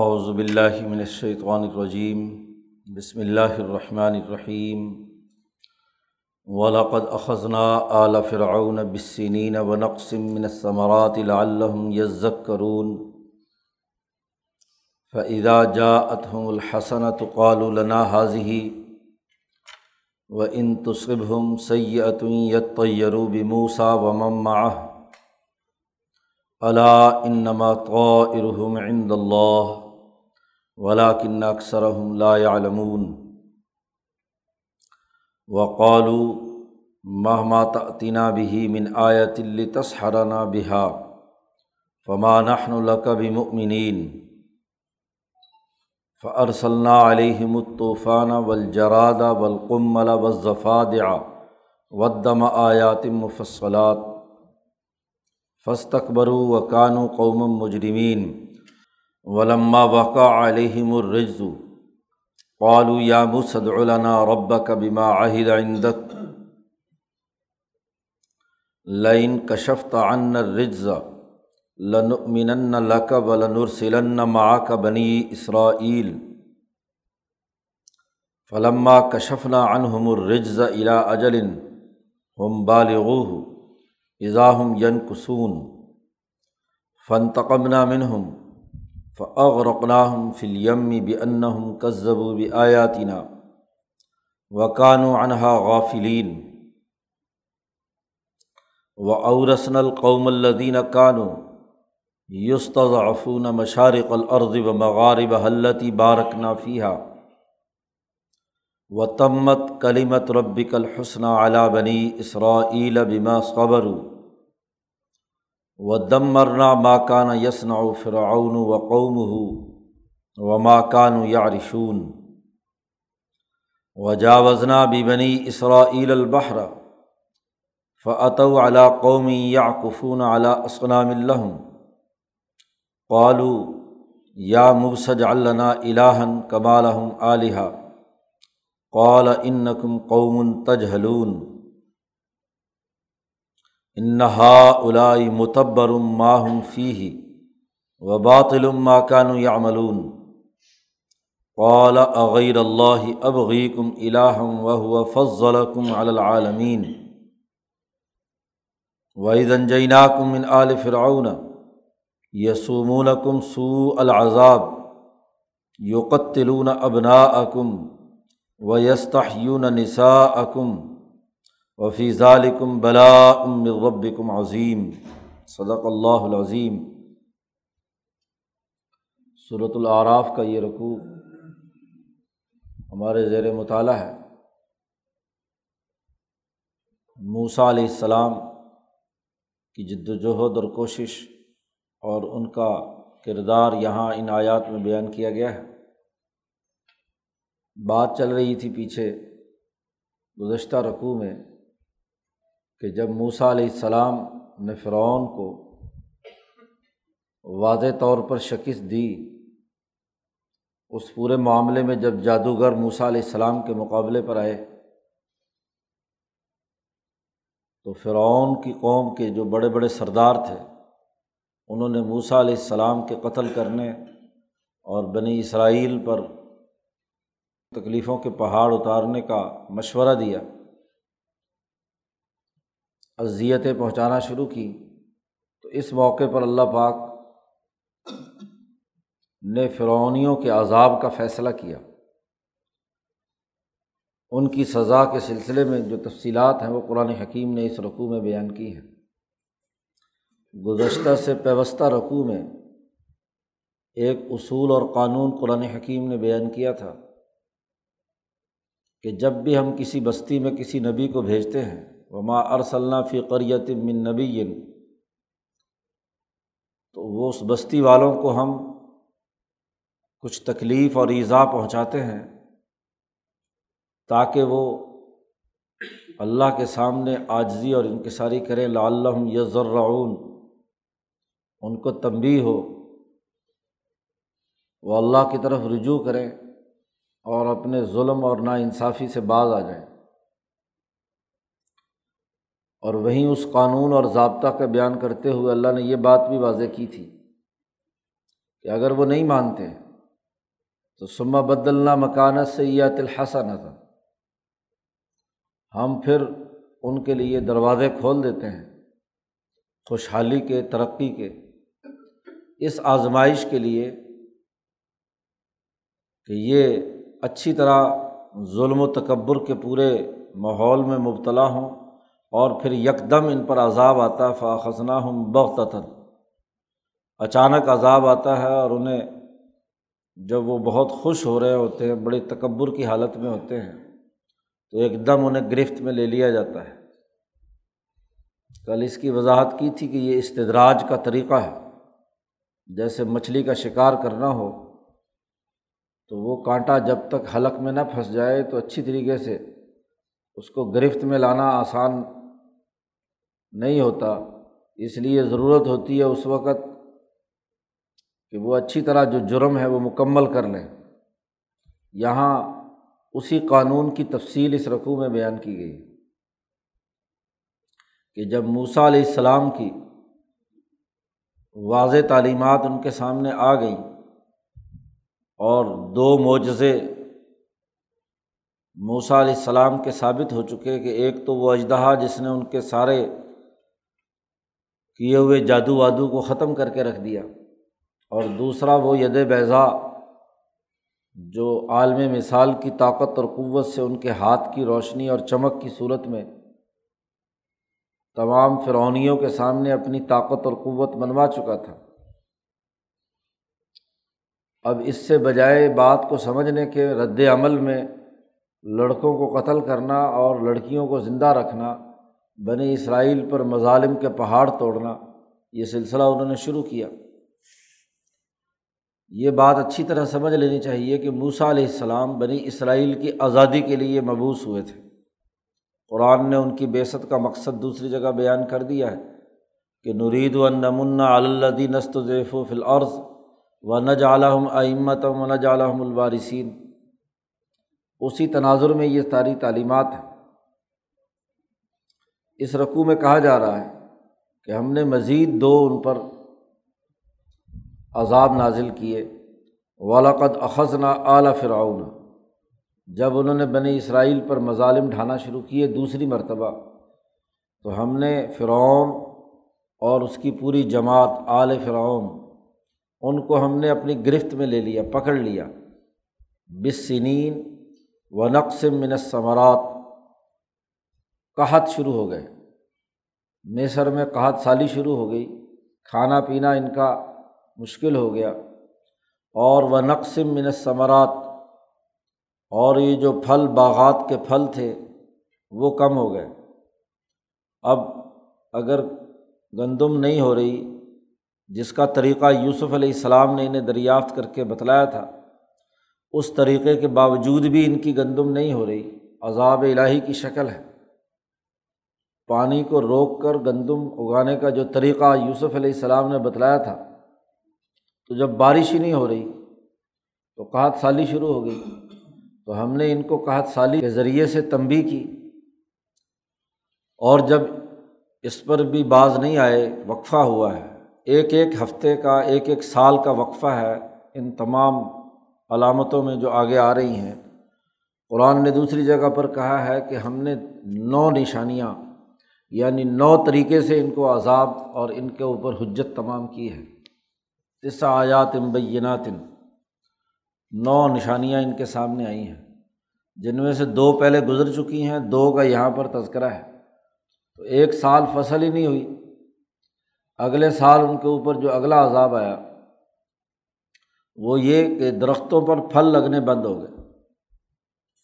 اعوذ باللہ من الشیطان الرجیم، بسم اللہ الرحمن الرحیم ولاقد اخذنا آل فرعون بالسنین ونقص من الثمرات لعلهم يذكرون فإذا جاءتهم الحسنة قالوا لنا هذه، وإن تصبهم سيئة يطيروا بموسى ومن معه الا انما طائرهم عند اللہ ولاکن اکثرهم لا يعلمون. وقالوا مهما تأتنا به من آية لتسحرنا بها، فما نحن لك بمؤمنين. فأرسلنا عليهم الطوفان والجراد والقمل والزفادع والدم آيات مفصلات. فستقبرو و کانو قوم مجرمین ولما وقع علیہم الرجز قالوا یا مسد علنا ربک بما عہد عندك. لئن کشفت عنا الرجز لنؤمنن لك ولنرسلن معك بنی اسرائیل فلما کشفنا عنہم الرجز الى اجل هم بالغوه اضاحم ین قسون فن تقمنا منہم فعغرقناہم فلیم بنّم کذب و آیاتینہ وکان و انہا غافلین و اورسن القوم الدین کانو یستضعفون مشارق الارض و مغارب حلتی بارکنا فیحہ و تمت کلیمت ربک الحسن علا بنی اسرائیل بما صبر و دم مرنا ماکان یسن و فرعون و قوم ہو و ماکان یارشون و جاوزنا بھی بنی اسرائیل البحر فعت علا قومی یا کفون علا اسلام الحم قالو یا مبسج اللہ الہن کمالحم علیہ قال انکم قوم تجہلون انہا الائی متبر ماہم فی و باطل ماکان یاملون قال اغیر اللہ ابغیکم الہم و فضل کم العالمین وحیدن جیناکم من آل فرعون یسومون کم سو العذاب یقتلون ابنا اکم و یستحیون نسا اکم وفی ذالکم بلا ام ربکم عظیم صدق اللہ العظیم. صورت العراف کا یہ رقوع ہمارے زیر مطالعہ ہے. موسا علیہ السلام کی جد وجہد اور کوشش اور ان کا کردار یہاں ان آیات میں بیان کیا گیا ہے. بات چل رہی تھی پیچھے گزشتہ رقوع میں کہ جب موسا علیہ السلام نے فرعون کو واضح طور پر شکست دی، اس پورے معاملے میں جب جادوگر موسا علیہ السلام کے مقابلے پر آئے، تو فرعون کی قوم کے جو بڑے بڑے سردار تھے، انہوں نے موسا علیہ السلام کے قتل کرنے اور بنی اسرائیل پر تکلیفوں کے پہاڑ اتارنے کا مشورہ دیا۔ اذیتیں پہنچانا شروع کی تو اس موقع پر اللہ پاک نے فرعونیوں کے عذاب کا فیصلہ کیا۔ ان کی سزا کے سلسلے میں جو تفصیلات ہیں وہ قرآن حکیم نے اس رقوع میں بیان کی ہیں۔ گزشتہ سے پیوستہ رقوع میں ایک اصول اور قانون قرآن حکیم نے بیان کیا تھا کہ جب بھی ہم کسی بستی میں کسی نبی کو بھیجتے ہیں وما ارسلّہ فی قریت من نبی۔ تو وہ اس بستی والوں کو ہم کچھ تکلیف اور ایزا پہنچاتے ہیں تاکہ وہ اللہ کے سامنے آجزی اور انکساری کریں، لعلہم یذرعون ان کو تنبی ہو، وہ اللہ کی طرف رجوع کریں اور اپنے ظلم اور نا انصافی سے باز آ جائیں۔ اور وہیں اس قانون اور ضابطہ کا بیان کرتے ہوئے اللہ نے یہ بات بھی واضح کی تھی کہ اگر وہ نہیں مانتے تو سما بدلنا مکانت سیات الحسن تھا ہم پھر ان کے لیے دروازے کھول دیتے ہیں، خوشحالی کے، ترقی کے، اس آزمائش کے لیے کہ یہ اچھی طرح ظلم و تکبر کے پورے ماحول میں مبتلا ہوں۔ اور پھر یکدم ان پر عذاب آتا ہے فاخذنا ہوں بغت اچانک عذاب آتا ہے اور انہیں جب وہ بہت خوش ہو رہے ہوتے ہیں، بڑے تکبر کی حالت میں ہوتے ہیں، تو ایک دم انہیں گرفت میں لے لیا جاتا ہے۔ کل اس کی وضاحت کی تھی کہ یہ استدراج کا طریقہ ہے۔ جیسے مچھلی کا شکار کرنا ہو، تو وہ کانٹا جب تک حلق میں نہ پھنس جائے، تو اچھی طریقے سے اس کو گرفت میں لانا آسان نہیں ہوتا، اس لیے ضرورت ہوتی ہے اس وقت کہ وہ اچھی طرح جو جرم ہے وہ مکمل کر لیں یہاں اسی قانون کی تفصیل اس رقوع میں بیان کی گئی کہ جب موسا علیہ السلام کی واضح تعلیمات ان کے سامنے آ گئیں اور دو معجزے موسا علیہ السلام کے ثابت ہو چکے کہ ایک تو وہ اجدہا جس نے ان کے سارے کیے ہوئے جادو وادو کو ختم کر کے رکھ دیا۔ اور دوسرا وہ ید بیضا جو عالم مثال کی طاقت اور قوت سے ان کے ہاتھ کی روشنی اور چمک کی صورت میں تمام فرونیوں کے سامنے اپنی طاقت اور قوت منوا چکا تھا۔ اب اس سے بجائے بات کو سمجھنے کے رد عمل میں لڑکوں کو قتل کرنا اور لڑکیوں کو زندہ رکھنا بنی اسرائیل پر مظالم کے پہاڑ توڑنا، یہ سلسلہ انہوں نے شروع کیا۔ یہ بات اچھی طرح سمجھ لینی چاہیے کہ موسا علیہ السلام بنی اسرائیل کی آزادی کے لیے مبوس ہوئے تھے۔ قرآن نے ان کی بیست کا مقصد دوسری جگہ بیان کر دیا ہے کہ نرید و نمن اللّی نست ذیف و فلعرض و نج عالم امت و نج عالم الوارثین اسی تناظر میں یہ ساری تعلیمات ہیں۔ اس رقوع میں کہا جا رہا ہے کہ ہم نے مزید دو ان پر عذاب نازل کیے۔ ولاقد اخذنا اعلیٰ فرعون۔ جب انہوں نے بنی اسرائیل پر مظالم ڈھانا شروع کیے دوسری مرتبہ، تو ہم نے فرعون اور اس کی پوری جماعت آل فرعون، ان کو ہم نے اپنی گرفت میں لے لیا، پکڑ لیا۔ بسنین و نقصم من ثمرات قحط شروع ہو گئے۔ مصر میں قحط سالی شروع ہو گئی، کھانا پینا ان کا مشکل ہو گیا۔ اور وہ نقصم من ثمرات اور یہ جو پھل، باغات کے پھل تھے، وہ کم ہو گئے۔ اب اگر گندم نہیں ہو رہی، جس کا طریقہ یوسف علیہ السلام نے انہیں دریافت کر کے بتلایا تھا، اس طریقے کے باوجود بھی ان کی گندم نہیں ہو رہی، عذاب الہی کی شکل ہے۔ پانی کو روک کر گندم اگانے کا جو طریقہ یوسف علیہ السلام نے بتلایا تھا، تو جب بارش ہی نہیں ہو رہی، تو کہات سالی شروع ہو گئی۔ تو ہم نے ان کو کہا سالی کے ذریعے سے تنبی کی۔ اور جب اس پر بھی باز نہیں آئے، وقفہ ہوا ہے۔ ایک ایک ہفتے کا، ایک ایک سال کا وقفہ ہے ان تمام علامتوں میں جو آگے آ رہی ہیں۔ قرآن نے دوسری جگہ پر کہا ہے کہ ہم نے نو نشانیاں یعنی نو طریقے سے ان کو عذاب اور ان کے اوپر حجت تمام کی ہے۔ اس آیات امبینات نو نشانیاں ان کے سامنے آئی ہیں۔ جن میں سے دو پہلے گزر چکی ہیں، دو کا یہاں پر تذکرہ ہے۔ تو ایک سال فصل ہی نہیں ہوئی۔ اگلے سال ان کے اوپر جو اگلا عذاب آیا، وہ یہ کہ درختوں پر پھل لگنے بند ہو گئے۔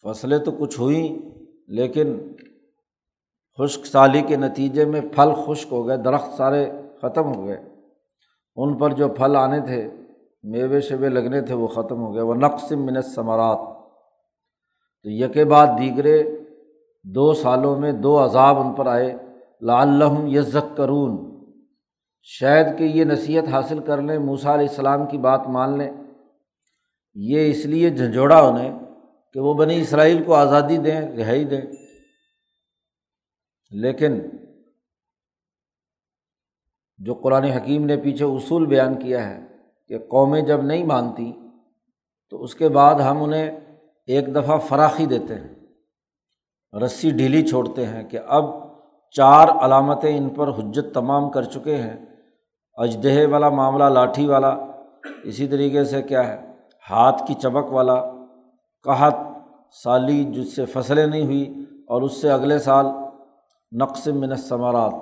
فصلیں تو کچھ ہوئیں، لیکن خشک سالی کے نتیجے میں پھل خشک ہو گئے، درخت سارے ختم ہو گئے۔ ان پر جو پھل آنے تھے، میوے شیوے لگنے تھے، وہ ختم ہو گئے۔ وہ نقص منت ثمرات تو یکے بعد دیگرے دو سالوں میں دو عذاب ان پر آئے۔ لعلہم یزک کرون شاید کہ یہ نصیحت حاصل کر لیں موسا علیہ السلام کی بات مان لیں۔ یہ اس لیے جھنجھوڑا انہیں کہ وہ بنی اسرائیل کو آزادی دیں، رہائی دیں۔ لیکن جو قرآن حکیم نے پیچھے اصول بیان کیا ہے کہ قومیں جب نہیں مانتی تو اس کے بعد ہم انہیں ایک دفعہ فراخی دیتے ہیں، رسی ڈھیلی چھوڑتے ہیں کہ اب چار علامتیں ان پر حجت تمام کر چکے ہیں اجدہ والا معاملہ، لاٹھی والا، اسی طریقے سے کیا ہے، ہاتھ کی چمک والا کہت سالی جس سے فصلیں نہیں ہوئی اور اس سے اگلے سال نقص من ثمارات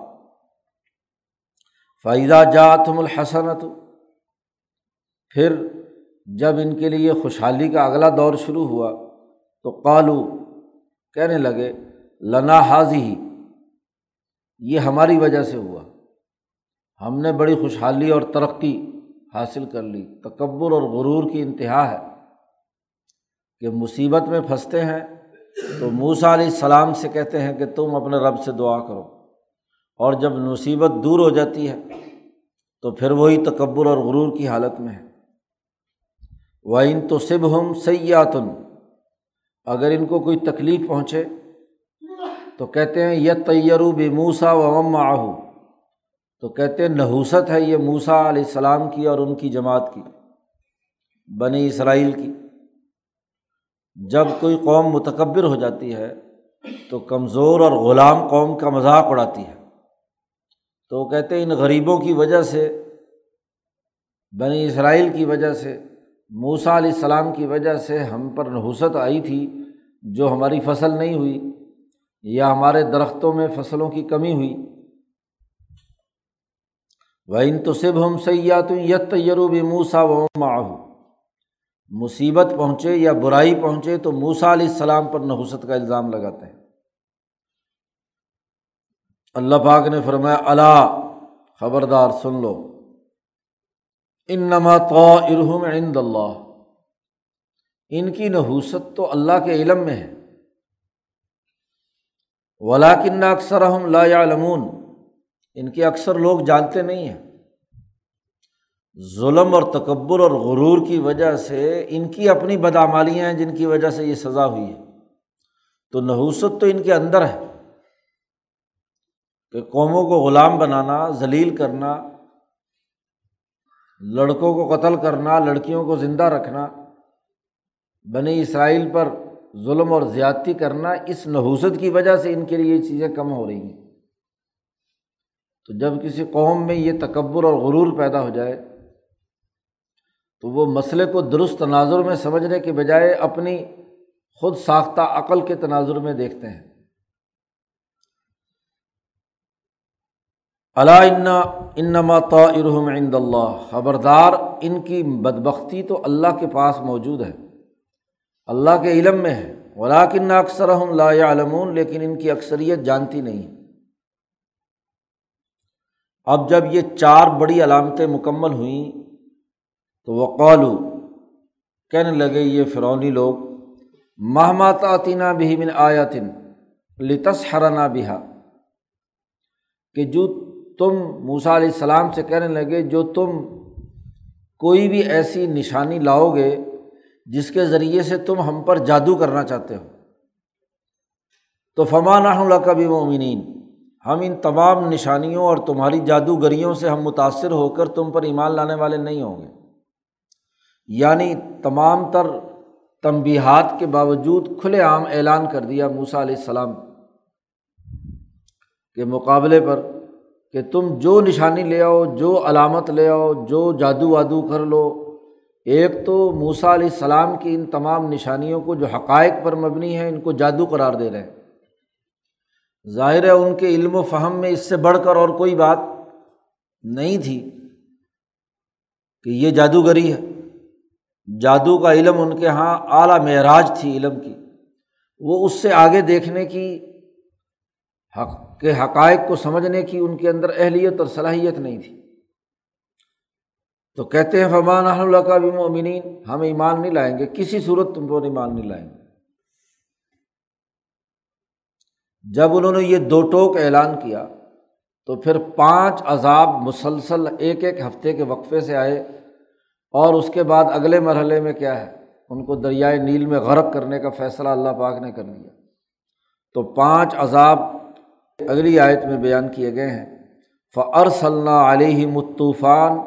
فائدہ جاتم الحسنت پھر جب ان کے لیے خوشحالی کا اگلا دور شروع ہوا، تو قالو کہنے لگے، لنا حاضی ہی یہ ہماری وجہ سے ہوا۔ ہم نے بڑی خوشحالی اور ترقی حاصل کر لی، تکبر اور غرور کی انتہا ہے کہ مصیبت میں پھنستے ہیں تو موسا علیہ السلام سے کہتے ہیں کہ تم اپنے رب سے دعا کرو۔ اور جب مصیبت دور ہو جاتی ہے، تو پھر وہی تکبر اور غرور کی حالت میں ہے۔ وہ ان تو صب ہم سیاتن اگر ان کو کوئی تکلیف پہنچے، تو کہتے ہیں یہ تیرو بے موسا و ام آہو تو کہتے ہیں، نحوست ہے یہ موسا علیہ السلام کی اور ان کی جماعت کی، بنی اسرائیل کی۔ جب کوئی قوم متکبر ہو جاتی ہے تو کمزور اور غلام قوم کا مذاق اڑاتی ہے۔ تو وہ کہتے ہیں ان غریبوں کی وجہ سے، بنی اسرائیل کی وجہ سے موسا علیہ السلام کی وجہ سے ہم پر نحوست آئی تھی جو ہماری فصل نہیں ہوئی یا ہمارے درختوں میں فصلوں کی کمی ہوئی۔ وہ ان تو صب ہم سیات یت تیرو بھی موسا و معاہو مصیبت پہنچے یا برائی پہنچے تو موسا علیہ السلام پر نحوست کا الزام لگاتے ہیں۔ اللہ پاک نے فرمایا اللہ خبردار سن لو۔ ان نما تو ارحم عند اللہ۔ ان کی نحوست تو اللہ کے علم میں ہے۔ ولاکن اکثر ہم لا لمون ان کے اکثر لوگ جانتے نہیں ہیں۔ ظلم اور تکبر اور غرور کی وجہ سے ان کی اپنی بدعمالیاں ہیں جن کی وجہ سے یہ سزا ہوئی ہے۔ تو نحوست تو ان کے اندر ہے کہ قوموں کو غلام بنانا، ذلیل کرنا، لڑکوں کو قتل کرنا، لڑکیوں کو زندہ رکھنا، بنی اسرائیل پر ظلم اور زیادتی کرنا، اس نحوست کی وجہ سے ان کے لیے یہ چیزیں کم ہو رہی ہیں۔ تو جب کسی قوم میں یہ تکبر اور غرور پیدا ہو جائے تو وہ مسئلے کو درست تناظر میں سمجھنے کے بجائے اپنی خود ساختہ عقل کے تناظر میں دیکھتے ہیں۔ اللہ انما تو ارحم عند اللہ۔ خبردار، ان کی بدبختی تو اللہ کے پاس موجود ہے۔ اللہ کے علم میں ہے۔ ولاکن اکثر ہم لا علمون لیکن ان کی اکثریت جانتی نہیں اب جب یہ چار بڑی علامتیں مکمل ہوئیں تو وہ قالو کہنے لگے یہ فرونی لوگ مہماتینہ بھی من آیاتن لتس حرنا بہا، کہ جو تم موسا علیہ السلام سے کہنے لگے، جو تم کوئی بھی ایسی نشانی لاؤ گے جس کے ذریعے سے تم ہم پر جادو کرنا چاہتے ہو۔ تو فمان اللہ کا بھی مومنین ہم ان تمام نشانیوں اور تمہاری جادوگریوں سے ہم متاثر ہو کر تم پر ایمان لانے والے نہیں ہوں گے۔ یعنی تمام تر تنبیہات کے باوجود کھلے عام اعلان کر دیا موسا علیہ السلام کے مقابلے پر کہ تم جو نشانی لے آؤ، جو علامت لے آؤ، جو جادو وادو کر لو۔ ایک تو موسا علیہ السلام کی ان تمام نشانیوں کو جو حقائق پر مبنی ہے ان کو جادو قرار دے رہے ہیں۔ ظاہر ہے ان کے علم و فہم میں اس سے بڑھ کر اور کوئی بات نہیں تھی کہ یہ جادوگری ہے۔ جادو کا علم ان کے یہاں اعلیٰ معراج تھی علم کی۔ وہ اس سے آگے دیکھنے کی حق کے حقائق کو سمجھنے کی ان کے اندر اہلیت اور صلاحیت نہیں تھی۔ تو کہتے ہیں فمان اللہ کا بھی مومنین ہم ایمان نہیں لائیں گے، کسی صورت تم کو ایمان نہیں لائیں گے۔ جب انہوں نے یہ دو ٹوک اعلان کیا، تو پھر پانچ عذاب مسلسل ایک ایک ہفتے کے وقفے سے آئے۔ اور اس کے بعد اگلے مرحلے میں کیا ہے؟ ان کو دریائے نیل میں غرق کرنے کا فیصلہ اللہ پاک نے کر لیا تو پانچ عذاب اگلی آیت میں بیان کیے گئے ہیں۔ فعر علیہ مطوفان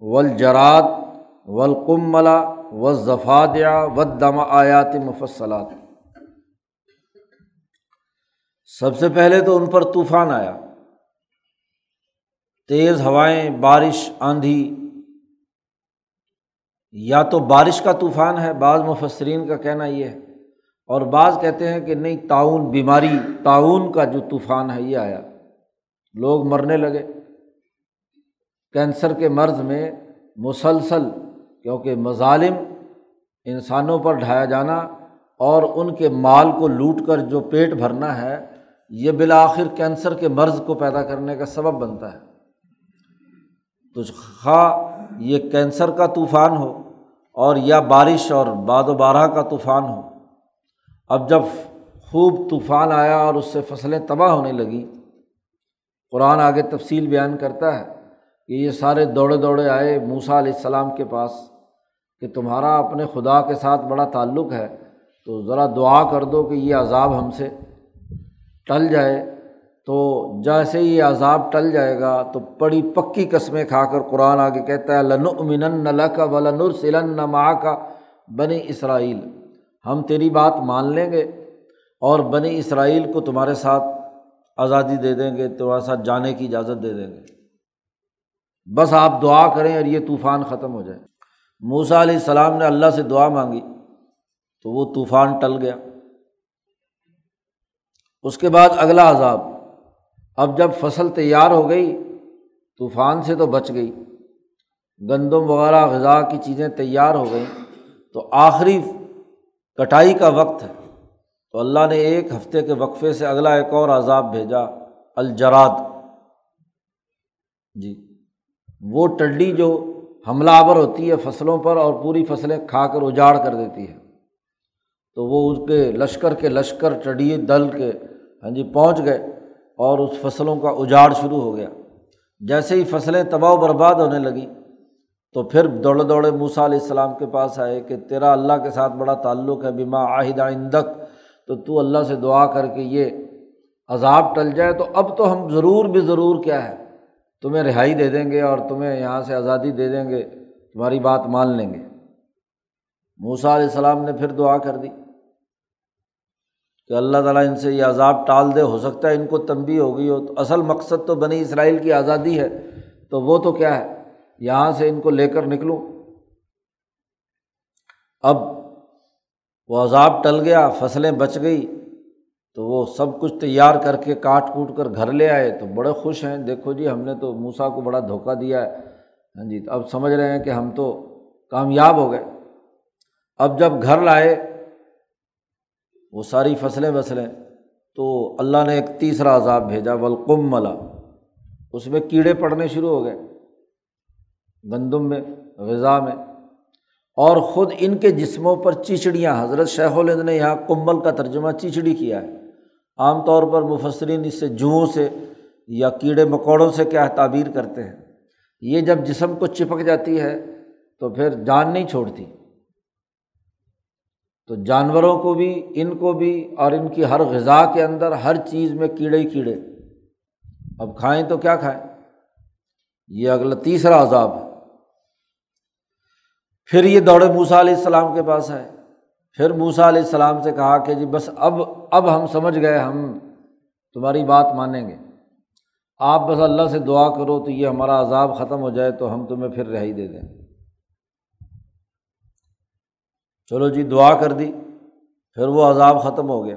ولجرات ولقملا و ضفادیا و دم آیات مفصلات۔ سب سے پہلے تو ان پر طوفان آیا۔ تیز ہوائیں، بارش، آندھی یا تو بارش کا طوفان ہے، بعض مفسرین کا کہنا یہ ہے۔ اور بعض کہتے ہیں کہ نہیں تعاون بیماری تعاون کا جو طوفان ہے، یہ آیا۔ لوگ مرنے لگے۔ کینسر کے مرض میں مسلسل، کیونکہ مظالم انسانوں پر ڈھایا جانا اور ان کے مال کو لوٹ کر جو پیٹ بھرنا ہے، یہ بالآخر کینسر کے مرض کو پیدا کرنے کا سبب بنتا ہے۔ تو خواہ یہ کینسر کا طوفان ہو اور یا بارش اور باد و بارہ کا طوفان ہو۔ اب جب خوب طوفان آیا اور اس سے فصلیں تباہ ہونے لگیں قرآن آگے تفصیل بیان کرتا ہے کہ یہ سارے دوڑے دوڑے آئے موسا علیہ السلام کے پاس کہ تمہارا اپنے خدا کے ساتھ بڑا تعلق ہے، تو ذرا دعا کر دو کہ یہ عذاب ہم سے ٹل جائے۔ تو جیسے ہی عذاب ٹل جائے گا تو بڑی پکی قسمیں کھا کر قرآن آگے کہتا ہے لن امن کا ولن سلن ماں کا بنی اسرائیل۔ ہم تیری بات مان لیں گے اور بنی اسرائیل کو تمہارے ساتھ آزادی دے دیں گے، تمہارے ساتھ جانے کی اجازت دے دیں گے۔ بس آپ دعا کریں اور یہ طوفان ختم ہو جائے۔ موسا علیہ السلام نے اللہ سے دعا مانگی تو وہ طوفان ٹل گیا۔ اس کے بعد اگلا عذاب۔ اب جب فصل تیار ہو گئی، طوفان سے تو بچ گئی، گندم وغیرہ غذا کی چیزیں تیار ہو گئیں، تو آخری کٹائی کا وقت ہے۔ تو اللہ نے ایک ہفتے کے وقفے سے اگلا ایک اور عذاب بھیجا، الجراد۔ جی وہ ٹڈی جو حملہ آور ہوتی ہے فصلوں پر اور پوری فصلیں کھا کر اجاڑ کر دیتی ہے۔ تو وہ اس کے لشکر کے لشکر، ٹڈی دل کے ہاں جی پہنچ گئے۔ اور اس فصلوں کا اجاڑ شروع ہو گیا۔ جیسے ہی فصلیں تباہ و برباد ہونے لگیں، تو پھر دوڑے دوڑے موسا علیہ السلام کے پاس آئے کہ تیرا اللہ کے ساتھ بڑا تعلق ہے بیما عاہدہ آئندک تو تو اللہ سے دعا کر کے یہ عذاب ٹل جائے۔ تو اب تو ہم ضرور بھی ضرور کیا ہے؟ تمہیں رہائی دے دیں گے اور تمہیں یہاں سے آزادی دے دیں گے، تمہاری بات مان لیں گے۔ موسا علیہ السلام نے پھر دعا کر دی۔ کہ اللہ تعالیٰ ان سے یہ عذاب ٹال دے، ہو سکتا ہے ان کو تنبی ہو گئی ہو۔ تو اصل مقصد تو بنی اسرائیل کی آزادی ہے۔ تو وہ تو کیا ہے؟ یہاں سے ان کو لے کر نکلوں۔ اب وہ عذاب ٹل گیا، فصلیں بچ گئی۔ تو وہ سب کچھ تیار کر کے کاٹ کوٹ کر گھر لے آئے۔ تو بڑے خوش ہیں۔ دیکھو جی ہم نے تو موسا کو بڑا دھوکہ دیا ہے۔ ہاں جی اب سمجھ رہے ہیں کہ ہم تو کامیاب ہو گئے۔ اب جب گھر لائے وہ ساری فصلیں وصلیں، تو اللہ نے ایک تیسرا عذاب بھیجا ولقم ملا اس میں کیڑے پڑنے شروع ہو گئے، گندم میں، غذا میں۔ اور خود ان کے جسموں پر چیچڑیاں، حضرت شیخ الند نے یہاں کمبل کا ترجمہ چیچڑی کیا ہے۔ عام طور پر مفسرین اس سے جوؤں سے یا کیڑے مکوڑوں سے کیا تعبیر کرتے ہیں۔ یہ جب جسم کو چپک جاتی ہے تو پھر جان نہیں چھوڑتی۔ تو جانوروں کو بھی، ان کو بھی اور ان کی ہر غذا کے اندر ہر چیز میں کیڑے ہی کیڑے۔ اب کھائیں تو کیا کھائیں؟ یہ اگلا تیسرا عذاب ہے۔ پھر یہ دوڑے موسا علیہ السلام کے پاس آئے۔ پھر موسا علیہ السلام سے کہا کہ جی بس اب اب ہم سمجھ گئے، ہم تمہاری بات مانیں گے۔ آپ بس اللہ سے دعا کرو تو یہ ہمارا عذاب ختم ہو جائے تو ہم تمہیں پھر رہائی دے دیں۔ چلو جی دعا کر دی، پھر وہ عذاب ختم ہو گیا۔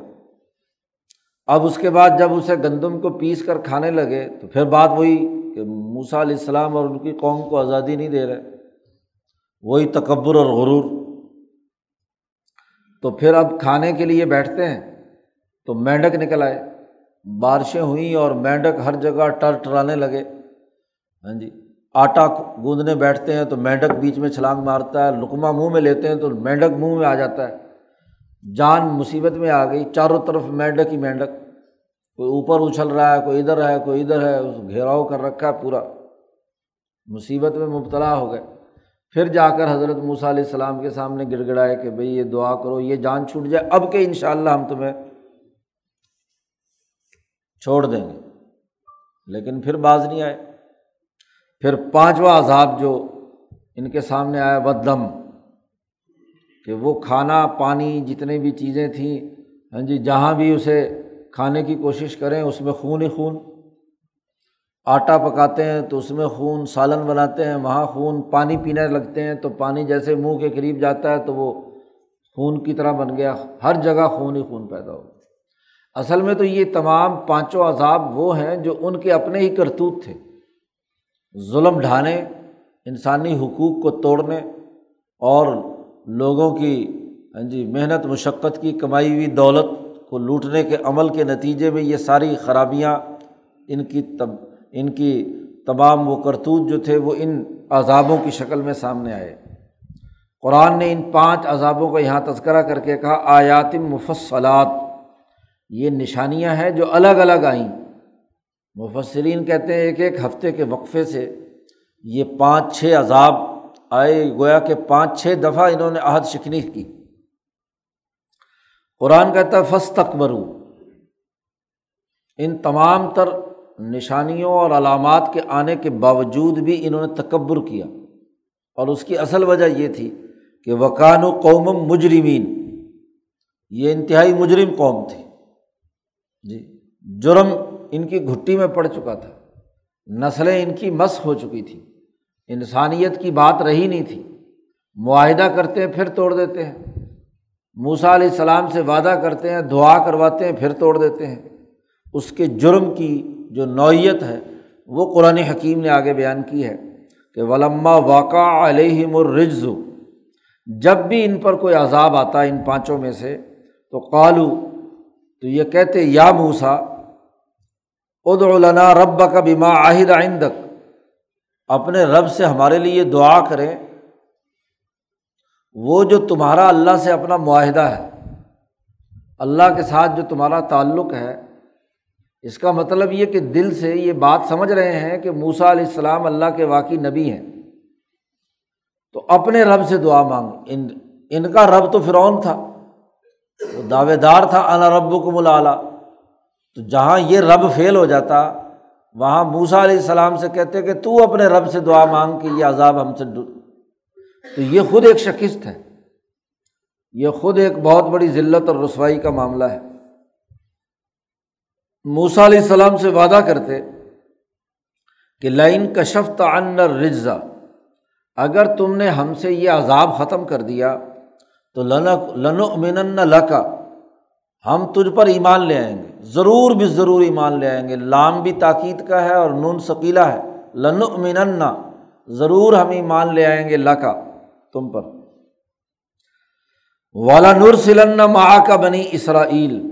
اب اس کے بعد جب اسے گندم کو پیس کر کھانے لگے، تو پھر بات وہی کہ موسا علیہ السلام اور ان کی قوم کو آزادی نہیں دے رہے۔ وہی تکبر اور غرور۔ تو پھر اب کھانے کے لیے بیٹھتے ہیں، تو مینڈک نکل آئے۔ بارشیں ہوئیں اور مینڈک ہر جگہ ٹر ٹرانے لگے۔ ہاں جی۔ آٹا گوندنے بیٹھتے ہیں تو مینڈک بیچ میں چھلانگ مارتا ہے لکما منہ میں لیتے ہیں تو مینڈک منہ میں آ جاتا ہے۔ جان مصیبت میں آ گئی، چاروں طرف مینڈک ہی مینڈک۔ کوئی اوپر اچھل رہا ہے، کوئی ادھر ہے، کوئی ادھر ہے، اس گھیراؤ کر رکھا ہے پورا۔ مصیبت میں مبتلا ہو گئے۔ پھر جا کر حضرت موسیٰ علیہ السلام کے سامنے گڑ گڑائے کہ بھائی یہ دعا کرو، یہ جان چھوٹ جائے۔ اب کہ ان شاء اللہ ہم تمہیں چھوڑ دیں گے۔ لیکن پھر باز نہیں آئے۔ پھر پانچواں عذاب جو ان کے سامنے آیا وہ دم کہ وہ کھانا، پانی جتنے بھی چیزیں تھیں ہاں جی جہاں بھی اسے کھانے کی کوشش کریں، اس میں خون ہی خون۔ آٹا پکاتے ہیں تو اس میں خون، سالن بناتے ہیں، وہاں خون، پانی پینے لگتے ہیں تو پانی جیسے منہ کے قریب جاتا ہے تو وہ خون کی طرح بن گیا۔ ہر جگہ خون ہی خون پیدا ہو اصل میں تو یہ تمام پانچوں عذاب وہ ہیں جو ان کے اپنے ہی کرتوت تھے۔ ظلم ڈھانے، انسانی حقوق کو توڑنے اور لوگوں کی ہاں جی محنت، مشقت کی کمائی ہوئی دولت کو لوٹنے کے عمل کے نتیجے میں یہ ساری خرابیاں ان کی تب، ان کی تمام وہ کرتوت جو تھے وہ ان عذابوں کی شکل میں سامنے آئے۔ قرآن نے ان پانچ عذابوں کا یہاں تذکرہ کر کے کہا آیاتم مفصلات، یہ نشانیاں ہیں جو الگ الگ آئیں۔ مفسرین کہتے ہیں ایک ایک ہفتے کے وقفے سے یہ پانچ چھ عذاب آئے، گویا کہ پانچ چھ دفعہ انہوں نے عہد شکنی کی۔ قرآن کہتا ہے فس تکبرو ان تمام تر نشانیوں اور علامات کے آنے کے باوجود بھی انہوں نے تکبر کیا۔ اور اس کی اصل وجہ یہ تھی کہ وکان و قوم مجرمین یہ انتہائی مجرم قوم تھی جی جرم ان کی گھٹی میں پڑ چکا تھا۔ نسلیں ان کی مس ہو چکی تھیں۔ انسانیت کی بات رہی نہیں تھی۔ معاہدہ کرتے ہیں، پھر توڑ دیتے ہیں۔ موسا علیہ السلام سے وعدہ کرتے ہیں، دعا کرواتے ہیں، پھر توڑ دیتے ہیں۔ اس کے جرم کی جو نوعیت ہے، وہ قرآن حکیم نے آگے بیان کی ہے کہ ولما واقع علیہم الرجز، جب بھی ان پر کوئی عذاب آتا ہے ان پانچوں میں سے، تو قالو، تو یہ کہتے، یا موسا ادعلنا رب کا بیما عاہد آئندک اپنے رب سے ہمارے لیے دعا کریں۔ وہ جو تمہارا اللہ سے اپنا معاہدہ ہے، اللہ کے ساتھ جو تمہارا تعلق ہے، اس کا مطلب یہ کہ دل سے یہ بات سمجھ رہے ہیں کہ موسا علیہ السلام اللہ کے واقعی نبی ہیں۔ تو اپنے رب سے دعا مانگ۔ ان ان کا رب تو فرعون تھا۔ وہ دعوے دار تھا، انا رب کو ملا تو جہاں یہ رب فیل ہو جاتا، وہاں موسا علیہ السلام سے کہتے کہ تو اپنے رب سے دعا مانگ کہ یہ عذاب ہم سے تو یہ خود ایک شکست ہے۔ یہ خود ایک بہت بڑی ذلت اور رسوائی کا معاملہ ہے۔ موسا علیہ السلام سے وعدہ کرتے کہ لائن کشفت ان رجزا اگر تم نے ہم سے یہ عذاب ختم کر دیا، تو لن لنو من لکا ہم تجھ پر ایمان لے آئیں گے۔ ضرور بھی ضرور ایمان لے آئیں گے۔ لام بھی تاکید کا ہے اور نون ثقیلا ہے۔ لنو من ضرور ہم ایمان لے آئیں گے لکا، تم پر۔ والا نور سلن ماہ کا بنی اسرائیل،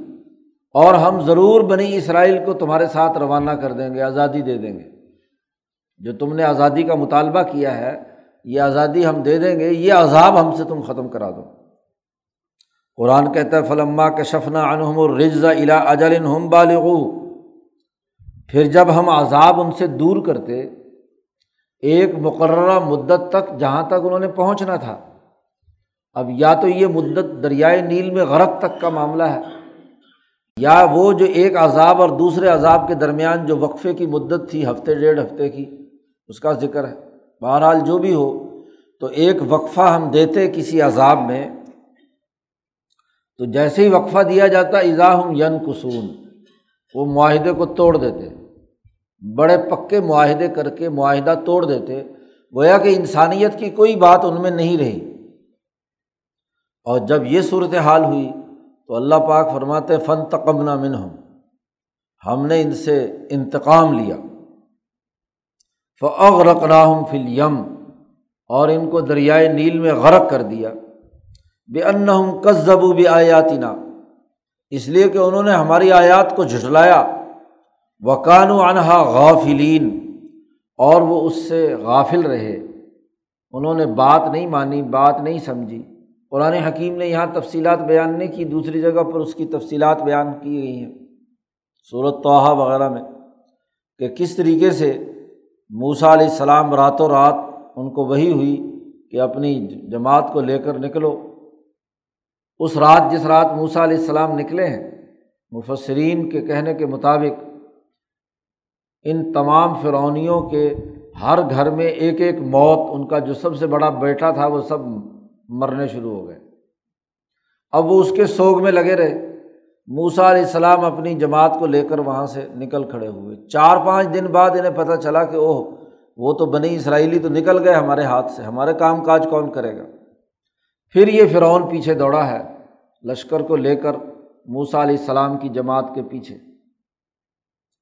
اور ہم ضرور بنی اسرائیل کو تمہارے ساتھ روانہ کر دیں گے، آزادی دے دیں گے۔ جو تم نے آزادی کا مطالبہ کیا ہے، یہ آزادی ہم دے دیں گے، یہ عذاب ہم سے تم ختم کرا دو۔ قرآن کہتا ہے، فلما کے شفنا انہم الرضا الا اجل ہم بالغ پھر جب ہم عذاب ان سے دور کرتے، ایک مقررہ مدت تک جہاں تک انہوں نے پہنچنا تھا، اب یا تو یہ مدت دریائے نیل میں غرق تک کا معاملہ ہے، یا وہ جو ایک عذاب اور دوسرے عذاب کے درمیان جو وقفے کی مدت تھی، ہفتے ڈیڑھ ہفتے کی، اس کا ذکر ہے۔ بہرحال جو بھی ہو، تو ایک وقفہ ہم دیتے کسی عذاب میں تو جیسے ہی وقفہ دیا جاتا ہم ین قسون وہ معاہدے کو توڑ دیتے، بڑے پکے معاہدے کر کے معاہدہ توڑ دیتے، گویا کہ انسانیت کی کوئی بات ان میں نہیں رہی۔ اور جب یہ صورت حال ہوئی تو اللہ پاک فرماتے فن تقمنا من ہم ہم نے ان سے انتقام لیا۔ فعغ رقراہم فل یم اور ان کو دریائے نیل میں غرق کر دیا۔ بے ان کذب و بے آیاتی اس لیے کہ انہوں نے ہماری آیات کو جھٹلایا۔ وکان و انہا غافلین اور وہ اس سے غافل رہے۔ انہوں نے بات نہیں مانی، بات نہیں سمجھی۔ قرآن حکیم نے یہاں تفصیلات بیان نہیں کی، دوسری جگہ پر اس کی تفصیلات بیان کی گئی ہیں۔ صورت توحہ وغیرہ میں کہ کس طریقے سے موسا علیہ السلام راتوں رات ان کو وہی ہوئی کہ اپنی جماعت کو لے کر نکلو۔ اس رات جس رات موسا علیہ السلام نکلے ہیں، مفسرین کے کہنے کے مطابق ان تمام فرونیوں کے ہر گھر میں ایک ایک موت، ان کا جو سب سے بڑا بیٹا تھا، وہ سب مرنے شروع ہو گئے۔ اب وہ اس کے سوگ میں لگے رہے۔ موسا علیہ السلام اپنی جماعت کو لے کر وہاں سے نکل کھڑے ہوئے۔ چار پانچ دن بعد انہیں پتہ چلا کہ اوہ، وہ تو بنی اسرائیلی تو نکل گئے ہمارے ہاتھ سے۔ ہمارے کام کاج کون کرے گا؟ پھر یہ فرعون پیچھے دوڑا ہے، لشکر کو لے کر موسا علیہ السلام کی جماعت کے پیچھے۔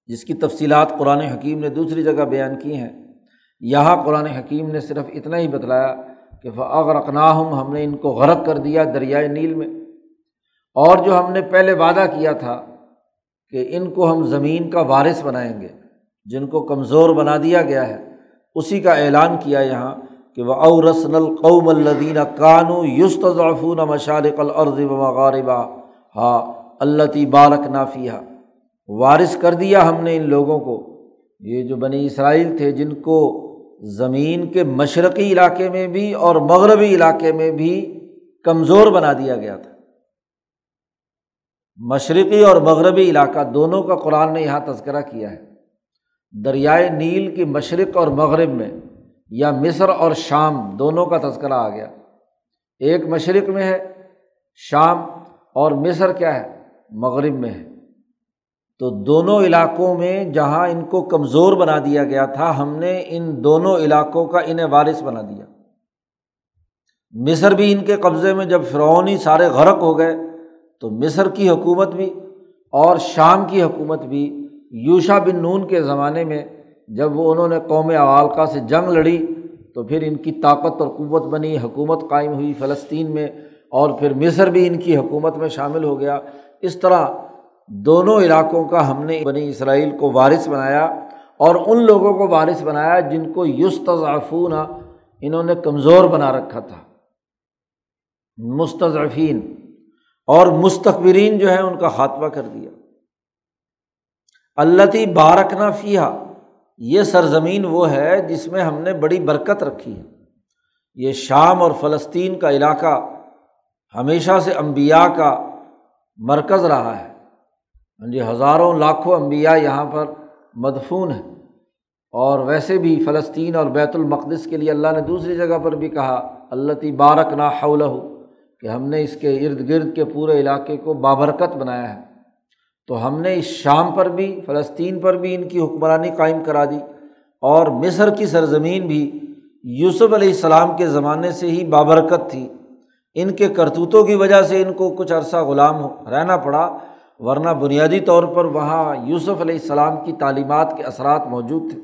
جس کی تفصیلات قرآن حکیم نے دوسری جگہ بیان کی ہیں۔ یہاں قرآن حکیم نے صرف اتنا ہی بتلایا کہ اگر اقناہم ہم نے ان کو غرق کر دیا دریائے نیل میں۔ اور جو ہم نے پہلے وعدہ کیا تھا کہ ان کو ہم زمین کا وارث بنائیں گے، جن کو کمزور بنا دیا گیا ہے، اسی کا اعلان کیا یہاں۔ کہ وہ او رسن القوم الدین کانو یستضعفون مشارق الارض و مغاربہ ہا، اللہ بارک نافیہ وارث کر دیا ہم نے ان لوگوں کو۔ یہ جو بنی اسرائیل تھے، جن کو زمین کے مشرقی علاقے میں بھی اور مغربی علاقے میں بھی کمزور بنا دیا گیا تھا۔ مشرقی اور مغربی علاقہ دونوں کا قرآن نے یہاں تذکرہ کیا ہے۔ دریائے نیل کی مشرق اور مغرب میں یا مصر اور شام دونوں کا تذکرہ آ گیا۔ ایک مشرق میں ہے، شام اور مصر کیا ہے؟ مغرب میں ہے۔ تو دونوں علاقوں میں جہاں ان کو کمزور بنا دیا گیا تھا، ہم نے ان دونوں علاقوں کا انہیں وارث بنا دیا۔ مصر بھی ان کے قبضے میں جب فرعونی سارے غرق ہو گئے، تو مصر کی حکومت بھی اور شام کی حکومت بھی یوشا بن نون کے زمانے میں جب وہ انہوں نے قوم عوالقہ سے جنگ لڑی تو پھر ان کی طاقت اور قوت بنی، حکومت قائم ہوئی فلسطین میں اور پھر مصر بھی ان کی حکومت میں شامل ہو گیا۔ اس طرح دونوں علاقوں کا ہم نے بنی اسرائیل کو وارث بنایا اور ان لوگوں کو وارث بنایا جن کو یستضعفون، انہوں نے کمزور بنا رکھا تھا۔ مستضعفین اور مستقبرین جو ہے ان کا خاتمہ کر دیا۔ اللہ بارکنا فیحا یہ سرزمین وہ ہے جس میں ہم نے بڑی برکت رکھی ہے۔ یہ شام اور فلسطین کا علاقہ ہمیشہ سے امبیا کا مرکز رہا ہے۔ ہاں جی ہزاروں لاکھوں امبیا یہاں پر مدفون ہیں۔ اور ویسے بھی فلسطین اور بیت المقدس کے لیے اللہ نے دوسری جگہ پر بھی کہا اللہ بارک نا حول کہ ہم نے اس کے ارد گرد کے پورے علاقے کو بابرکت بنایا ہے۔ تو ہم نے اس شام پر بھی، فلسطین پر بھی ان کی حکمرانی قائم کرا دی اور مصر کی سرزمین بھی یوسف علیہ السلام کے زمانے سے ہی بابرکت تھی۔ ان کے کرتوتوں کی وجہ سے ان کو کچھ عرصہ غلام رہنا پڑا، ورنہ بنیادی طور پر وہاں یوسف علیہ السلام کی تعلیمات کے اثرات موجود تھے۔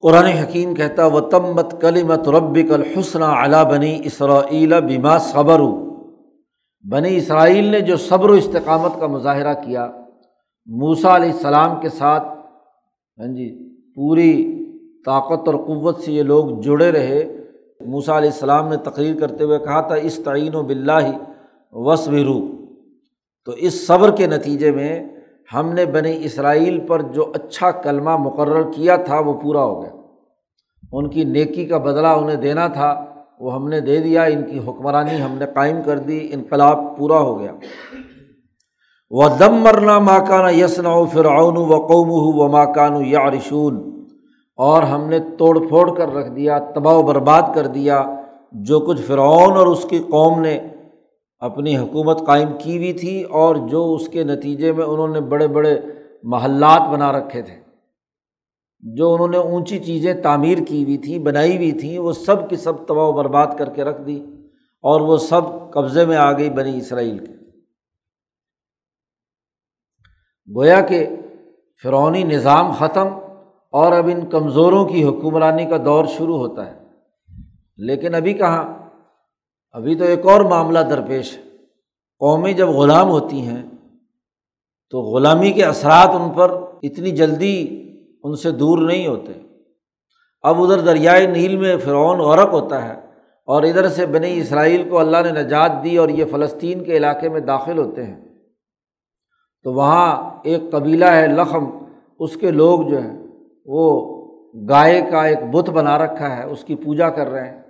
قرآن حکیم کہتا و تمت کلیمت ربک الحسن علا بنی اسرائیل بیما صبر بنی اسرائیل نے جو صبر و استقامت کا مظاہرہ کیا موسا علیہ السلام کے ساتھ ہاں جی پوری طاقت اور قوت سے یہ لوگ جڑے رہے۔ موسا علیہ السلام نے تقریر کرتے ہوئے کہا تھا اس تعین و بلّہ وصو تو اس صبر کے نتیجے میں ہم نے بنی اسرائیل پر جو اچھا کلمہ مقرر کیا تھا، وہ پورا ہو گیا۔ ان کی نیکی کا بدلہ انہیں دینا تھا۔ وہ ہم نے دے دیا، ان کی حکمرانی ہم نے قائم کر دی، انقلاب پورا ہو گیا۔ وہ دم مرنا ماکانہ یسن و فرعون و قوم و ماکان یا رشون اور ہم نے توڑ پھوڑ کر رکھ دیا، تباہ و برباد کر دیا۔ جو کچھ فرعون اور اس کی قوم نے اپنی حکومت قائم کی ہوئی تھی اور جو اس کے نتیجے میں انہوں نے بڑے بڑے محلات بنا رکھے تھے۔ جو انہوں نے اونچی چیزیں تعمیر کی ہوئی تھیں، بنائی ہوئی تھیں، وہ سب کی سب تباہ و برباد کر کے رکھ دی اور وہ سب قبضے میں آ گئی بنی اسرائیل کے۔ گویا کہ فرعونی نظام ختم اور اب ان کمزوروں کی حکمرانی کا دور شروع ہوتا ہے۔ لیکن ابھی کہاں؟ ابھی تو ایک اور معاملہ درپیش ہے۔ قومیں جب غلام ہوتی ہیں تو غلامی کے اثرات ان پر اتنی جلدی ان سے دور نہیں ہوتے۔ اب ادھر دریائے نیل میں فرعون غرق ہوتا ہے اور ادھر سے بنی اسرائیل کو اللہ نے نجات دی اور یہ فلسطین کے علاقے میں داخل ہوتے ہیں۔ تو وہاں ایک قبیلہ ہے لخم، اس کے لوگ جو ہیں، وہ گائے کا ایک بت بنا رکھا ہے، اس کی پوجا کر رہے ہیں۔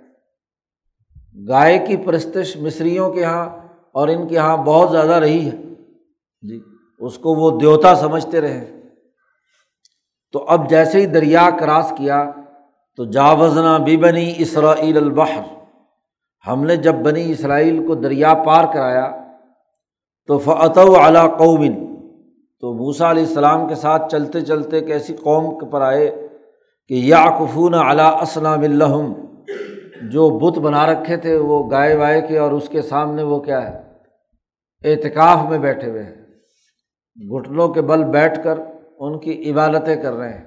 گائے کی پرستش مصریوں کے یہاں اور ان کے یہاں بہت زیادہ رہی ہے۔ جی اس کو وہ دیوتا سمجھتے رہے۔ تو اب جیسے ہی دریا کراس کیا تو جاوزنا بی بنی اسرائیل البحر۔ ہم نے جب بنی اسرائیل کو دریا پار کرایا تو فعت اعلیٰ قومن تو موسا علیہ السلام کے ساتھ چلتے چلتے ایک ایسی قوم پر آئے کہ یا کفون علیٰ اسلام الحم جو بت بنا رکھے تھے وہ گائے وائے کے اور اس کے سامنے وہ کیا ہے؟ اعتکاف میں بیٹھے ہوئے ہیں۔ گھٹنوں کے بل بیٹھ کر ان کی عبادتیں کر رہے ہیں۔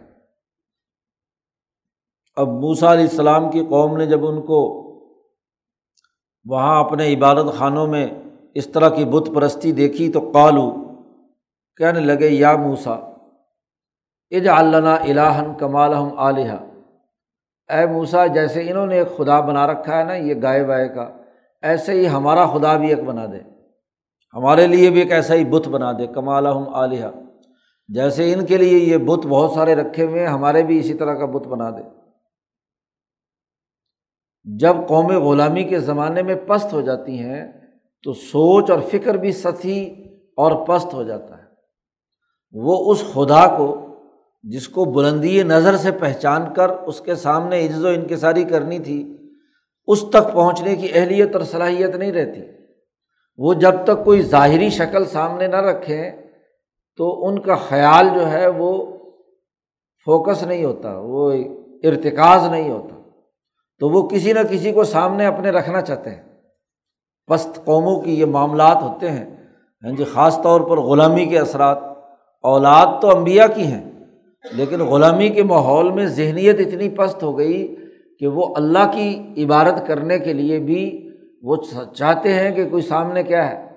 اب موسا علیہ السلام کی قوم نے جب ان کو وہاں اپنے عبادت خانوں میں اس طرح کی بت پرستی دیکھی تو قالو کہنے لگے، یا موسا اج علّہ الہن کمال ہم علیہ اے موسا جیسے انہوں نے ایک خدا بنا رکھا ہے نا، یہ گائے وائے کا، ایسے ہی ہمارا خدا بھی ایک بنا دے۔ ہمارے لیے بھی ایک ایسا ہی بت بنا دے کمال ہم علیہ جیسے ان کے لیے یہ بت بہت سارے رکھے ہوئے ہیں، ہمارے بھی اسی طرح کا بت بنا دے۔ جب قوم غلامی کے زمانے میں پست ہو جاتی ہیں، تو سوچ اور فکر بھی سطحی اور پست ہو جاتا ہے۔ وہ اس خدا کو، جس کو بلندی نظر سے پہچان کر اس کے سامنے عز و انکساری کرنی تھی، اس تک پہنچنے کی اہلیت اور صلاحیت نہیں رہتی۔ وہ جب تک کوئی ظاہری شکل سامنے نہ رکھیں تو ان کا خیال جو ہے وہ فوکس نہیں ہوتا، وہ ارتکاز نہیں ہوتا۔ تو وہ کسی نہ کسی کو سامنے اپنے رکھنا چاہتے ہیں۔ پست قوموں کی یہ معاملات ہوتے ہیں ہاں جی خاص طور پر غلامی کے اثرات۔ اولاد تو امبیا کی ہیں، لیکن غلامی کے ماحول میں ذہنیت اتنی پست ہو گئی کہ وہ اللہ کی عبادت کرنے کے لیے بھی وہ چاہتے ہیں کہ کوئی سامنے کیا ہے۔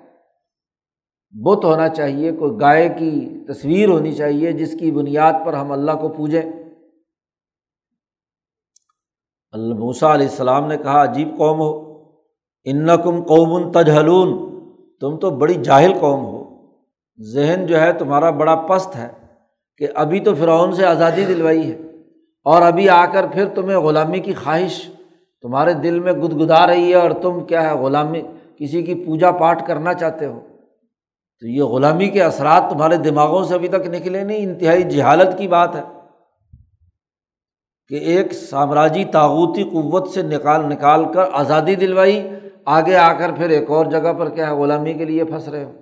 بت ہونا چاہیے، کوئی گائے کی تصویر ہونی چاہیے جس کی بنیاد پر ہم اللہ کو پوجیں۔ الموسا علیہ السلام نے کہا، عجیب قوم ہو۔ ان کم قوم تجہلون۔ تم تو بڑی جاہل قوم ہو۔ ذہن جو ہے تمہارا بڑا پست ہے کہ ابھی تو فرعون سے آزادی دلوائی ہے۔ اور ابھی آ کر پھر تمہیں غلامی کی خواہش تمہارے دل میں گدگدا رہی ہے اور تم کیا ہے، غلامی، کسی کی پوجا پاٹ کرنا چاہتے ہو۔ تو یہ غلامی کے اثرات تمہارے دماغوں سے ابھی تک نکلے نہیں، انتہائی جہالت کی بات ہے کہ ایک سامراجی تاغوتی قوت سے نکال نکال کر آزادی دلوائی، آگے آ کر پھر ایک اور جگہ پر کیا ہے غلامی کے لیے پھنس رہے ہو۔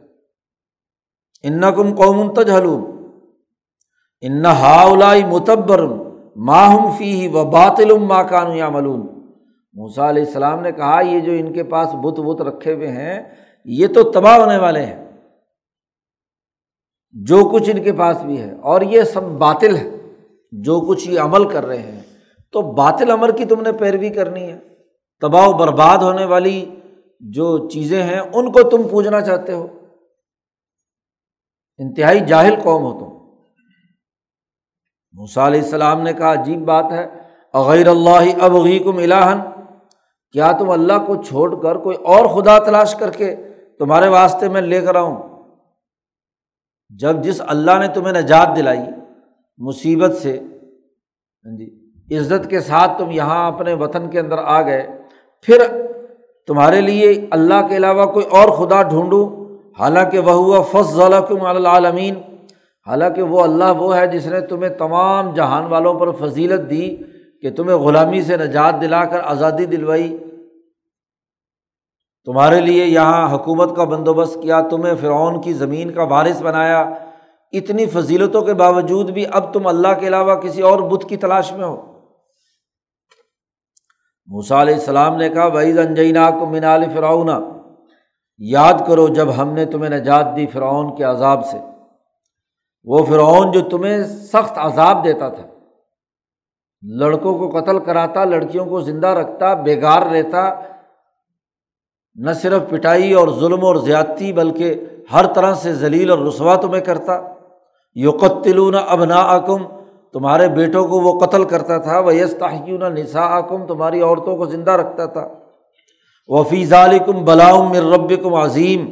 ان کم قوم تجلوم ان ہاؤلائی متبر ماہم فی و باطل ما کانو یا ملون موسا علیہ السلام نے کہا، یہ جو ان کے پاس بت بت رکھے ہوئے ہیں، یہ تو تباہ ہونے والے ہیں۔ جو کچھ ان کے پاس بھی ہے، اور یہ سب باطل ہے جو کچھ یہ عمل کر رہے ہیں۔ تو باطل امر کی تم نے پیروی کرنی ہے۔ تباہ و برباد ہونے والی جو چیزیں ہیں، ان کو تم پوجنا چاہتے ہو۔ انتہائی جاہل قوم ہو تم۔ موسا علیہ السلام نے کہا، عجیب بات ہے، اغیر اللہ اب کم الہن، کیا تم اللہ کو چھوڑ کر کوئی اور خدا تلاش کر کے تمہارے واسطے میں لے کر آؤں؟ جب جس اللہ نے تمہیں نجات دلائی مصیبت سے ہاں جی عزت کے ساتھ تم یہاں اپنے وطن کے اندر آ گئے، پھر تمہارے لیے اللہ کے علاوہ کوئی اور خدا ڈھونڈوں، حالانکہ وہ ہوا فض ضلع العالمین، حالانکہ وہ اللہ وہ ہے جس نے تمہیں تمام جہان والوں پر فضیلت دی کہ تمہیں غلامی سے نجات دلا کر آزادی دلوائی۔ تمہارے لیے یہاں حکومت کا بندوبست کیا، تمہیں فرعون کی زمین کا وارث بنایا۔ اتنی فضیلتوں کے باوجود بھی اب تم اللہ کے علاوہ کسی اور بت کی تلاش میں ہو۔ موسا علیہ السلام نے کہا بھائی انجینا کو منال فرعون یاد کرو جب ہم نے تمہیں نجات دی فرعون کے عذاب سے۔ وہ فرعون جو تمہیں سخت عذاب دیتا تھا۔ لڑکوں کو قتل کراتا، لڑکیوں کو زندہ رکھتا بےگار رہتا نہ صرف پٹائی اور ظلم اور زیادتی، بلکہ ہر طرح سے ذلیل اور رسوا تمہیں کرتا۔ یوقتلون ابنا اکم تمہارے بیٹوں کو وہ قتل کرتا تھا۔ وہ یس تحیون نسا اکم تمہاری عورتوں کو زندہ رکھتا تھا۔ وہ فیض علیکم بلاؤم مر رب کم عظیم۔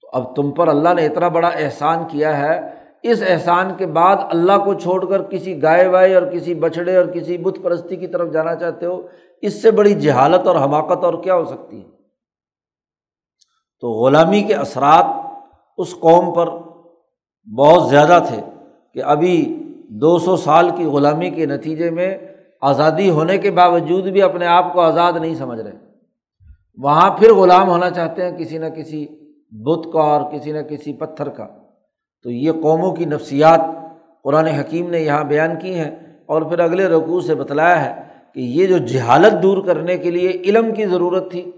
تو اب تم پر اللہ نے اتنا بڑا احسان کیا ہے اس احسان کے بعد اللہ کو چھوڑ کر کسی گائے وائے اور کسی بچھڑے اور کسی بت پرستی کی طرف جانا چاہتے ہو، اس سے بڑی جہالت اور حماقت اور کیا ہو سکتی ہے؟ تو غلامی کے اثرات اس قوم پر بہت زیادہ تھے کہ ابھی دو سو سال کی غلامی کے نتیجے میں آزادی ہونے کے باوجود بھی اپنے آپ کو آزاد نہیں سمجھ رہے۔ وہاں پھر غلام ہونا چاہتے ہیں کسی نہ کسی بت کا اور کسی نہ کسی پتھر کا۔ تو یہ قوموں کی نفسیات قرآن حکیم نے یہاں بیان کی ہیں اور پھر اگلے رقوع سے بتلایا ہے کہ یہ جو جہالت دور کرنے کے لیے علم کی ضرورت تھی،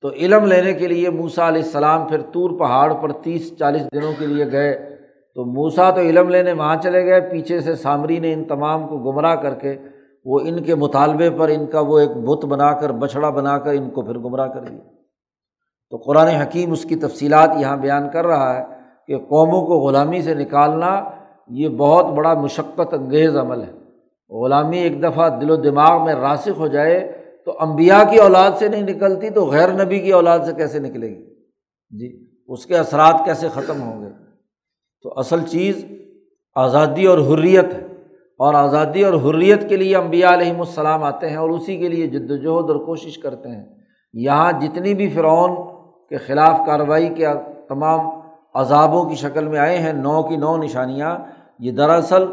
تو علم لینے کے لیے موسا علیہ السلام پھر طور پہاڑ پر تیس چالیس دنوں کے لیے گئے۔ تو موسا تو علم لینے وہاں چلے گئے، پیچھے سے سامری نے ان تمام کو گمراہ کر کے وہ ان کے مطالبے پر ان کا وہ ایک بت بنا کر، بچھڑا بنا کر ان کو پھر گمراہ کر دیا۔ تو قرآن حکیم اس کی تفصیلات یہاں بیان کر رہا ہے۔ کہ قوموں کو غلامی سے نکالنا یہ بہت بڑا مشقت انگیز عمل ہے۔ غلامی ایک دفعہ دل و دماغ میں راسک ہو جائے تو امبیا کی اولاد سے نہیں نکلتی تو غیر نبی کی اولاد سے کیسے نکلے گی؟ جی اس کے اثرات کیسے ختم ہوں گے؟ تو اصل چیز آزادی اور حریت ہے۔ اور آزادی اور حریت کے لیے امبیا علیہم السلام آتے ہیں اور اسی کے لیے جد وجہد اور کوشش کرتے ہیں۔ یہاں جتنی بھی فرعون کے خلاف کارروائی کے تمام عذابوں کی شکل میں آئے ہیں، نو کی نو نشانیاں۔ یہ دراصل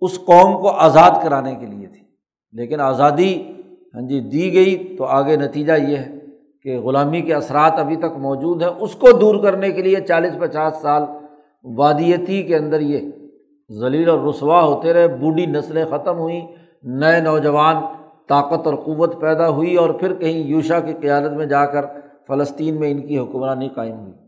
اس قوم کو آزاد کرانے کے لیے تھی۔ لیکن آزادی ہاں جی دی گئی تو آگے نتیجہ یہ ہے کہ غلامی کے اثرات ابھی تک موجود ہیں۔ اس کو دور کرنے کے لیے چالیس پچاس سال وادیتی کے اندر یہ ذلیل اور رسوا ہوتے رہے۔ بوڑھی نسلیں ختم ہوئیں، نئے نوجوان طاقت اور قوت پیدا ہوئی اور پھر کہیں یوشا کی قیادت میں جا کر فلسطین میں ان کی حکمرانی قائم ہوئی۔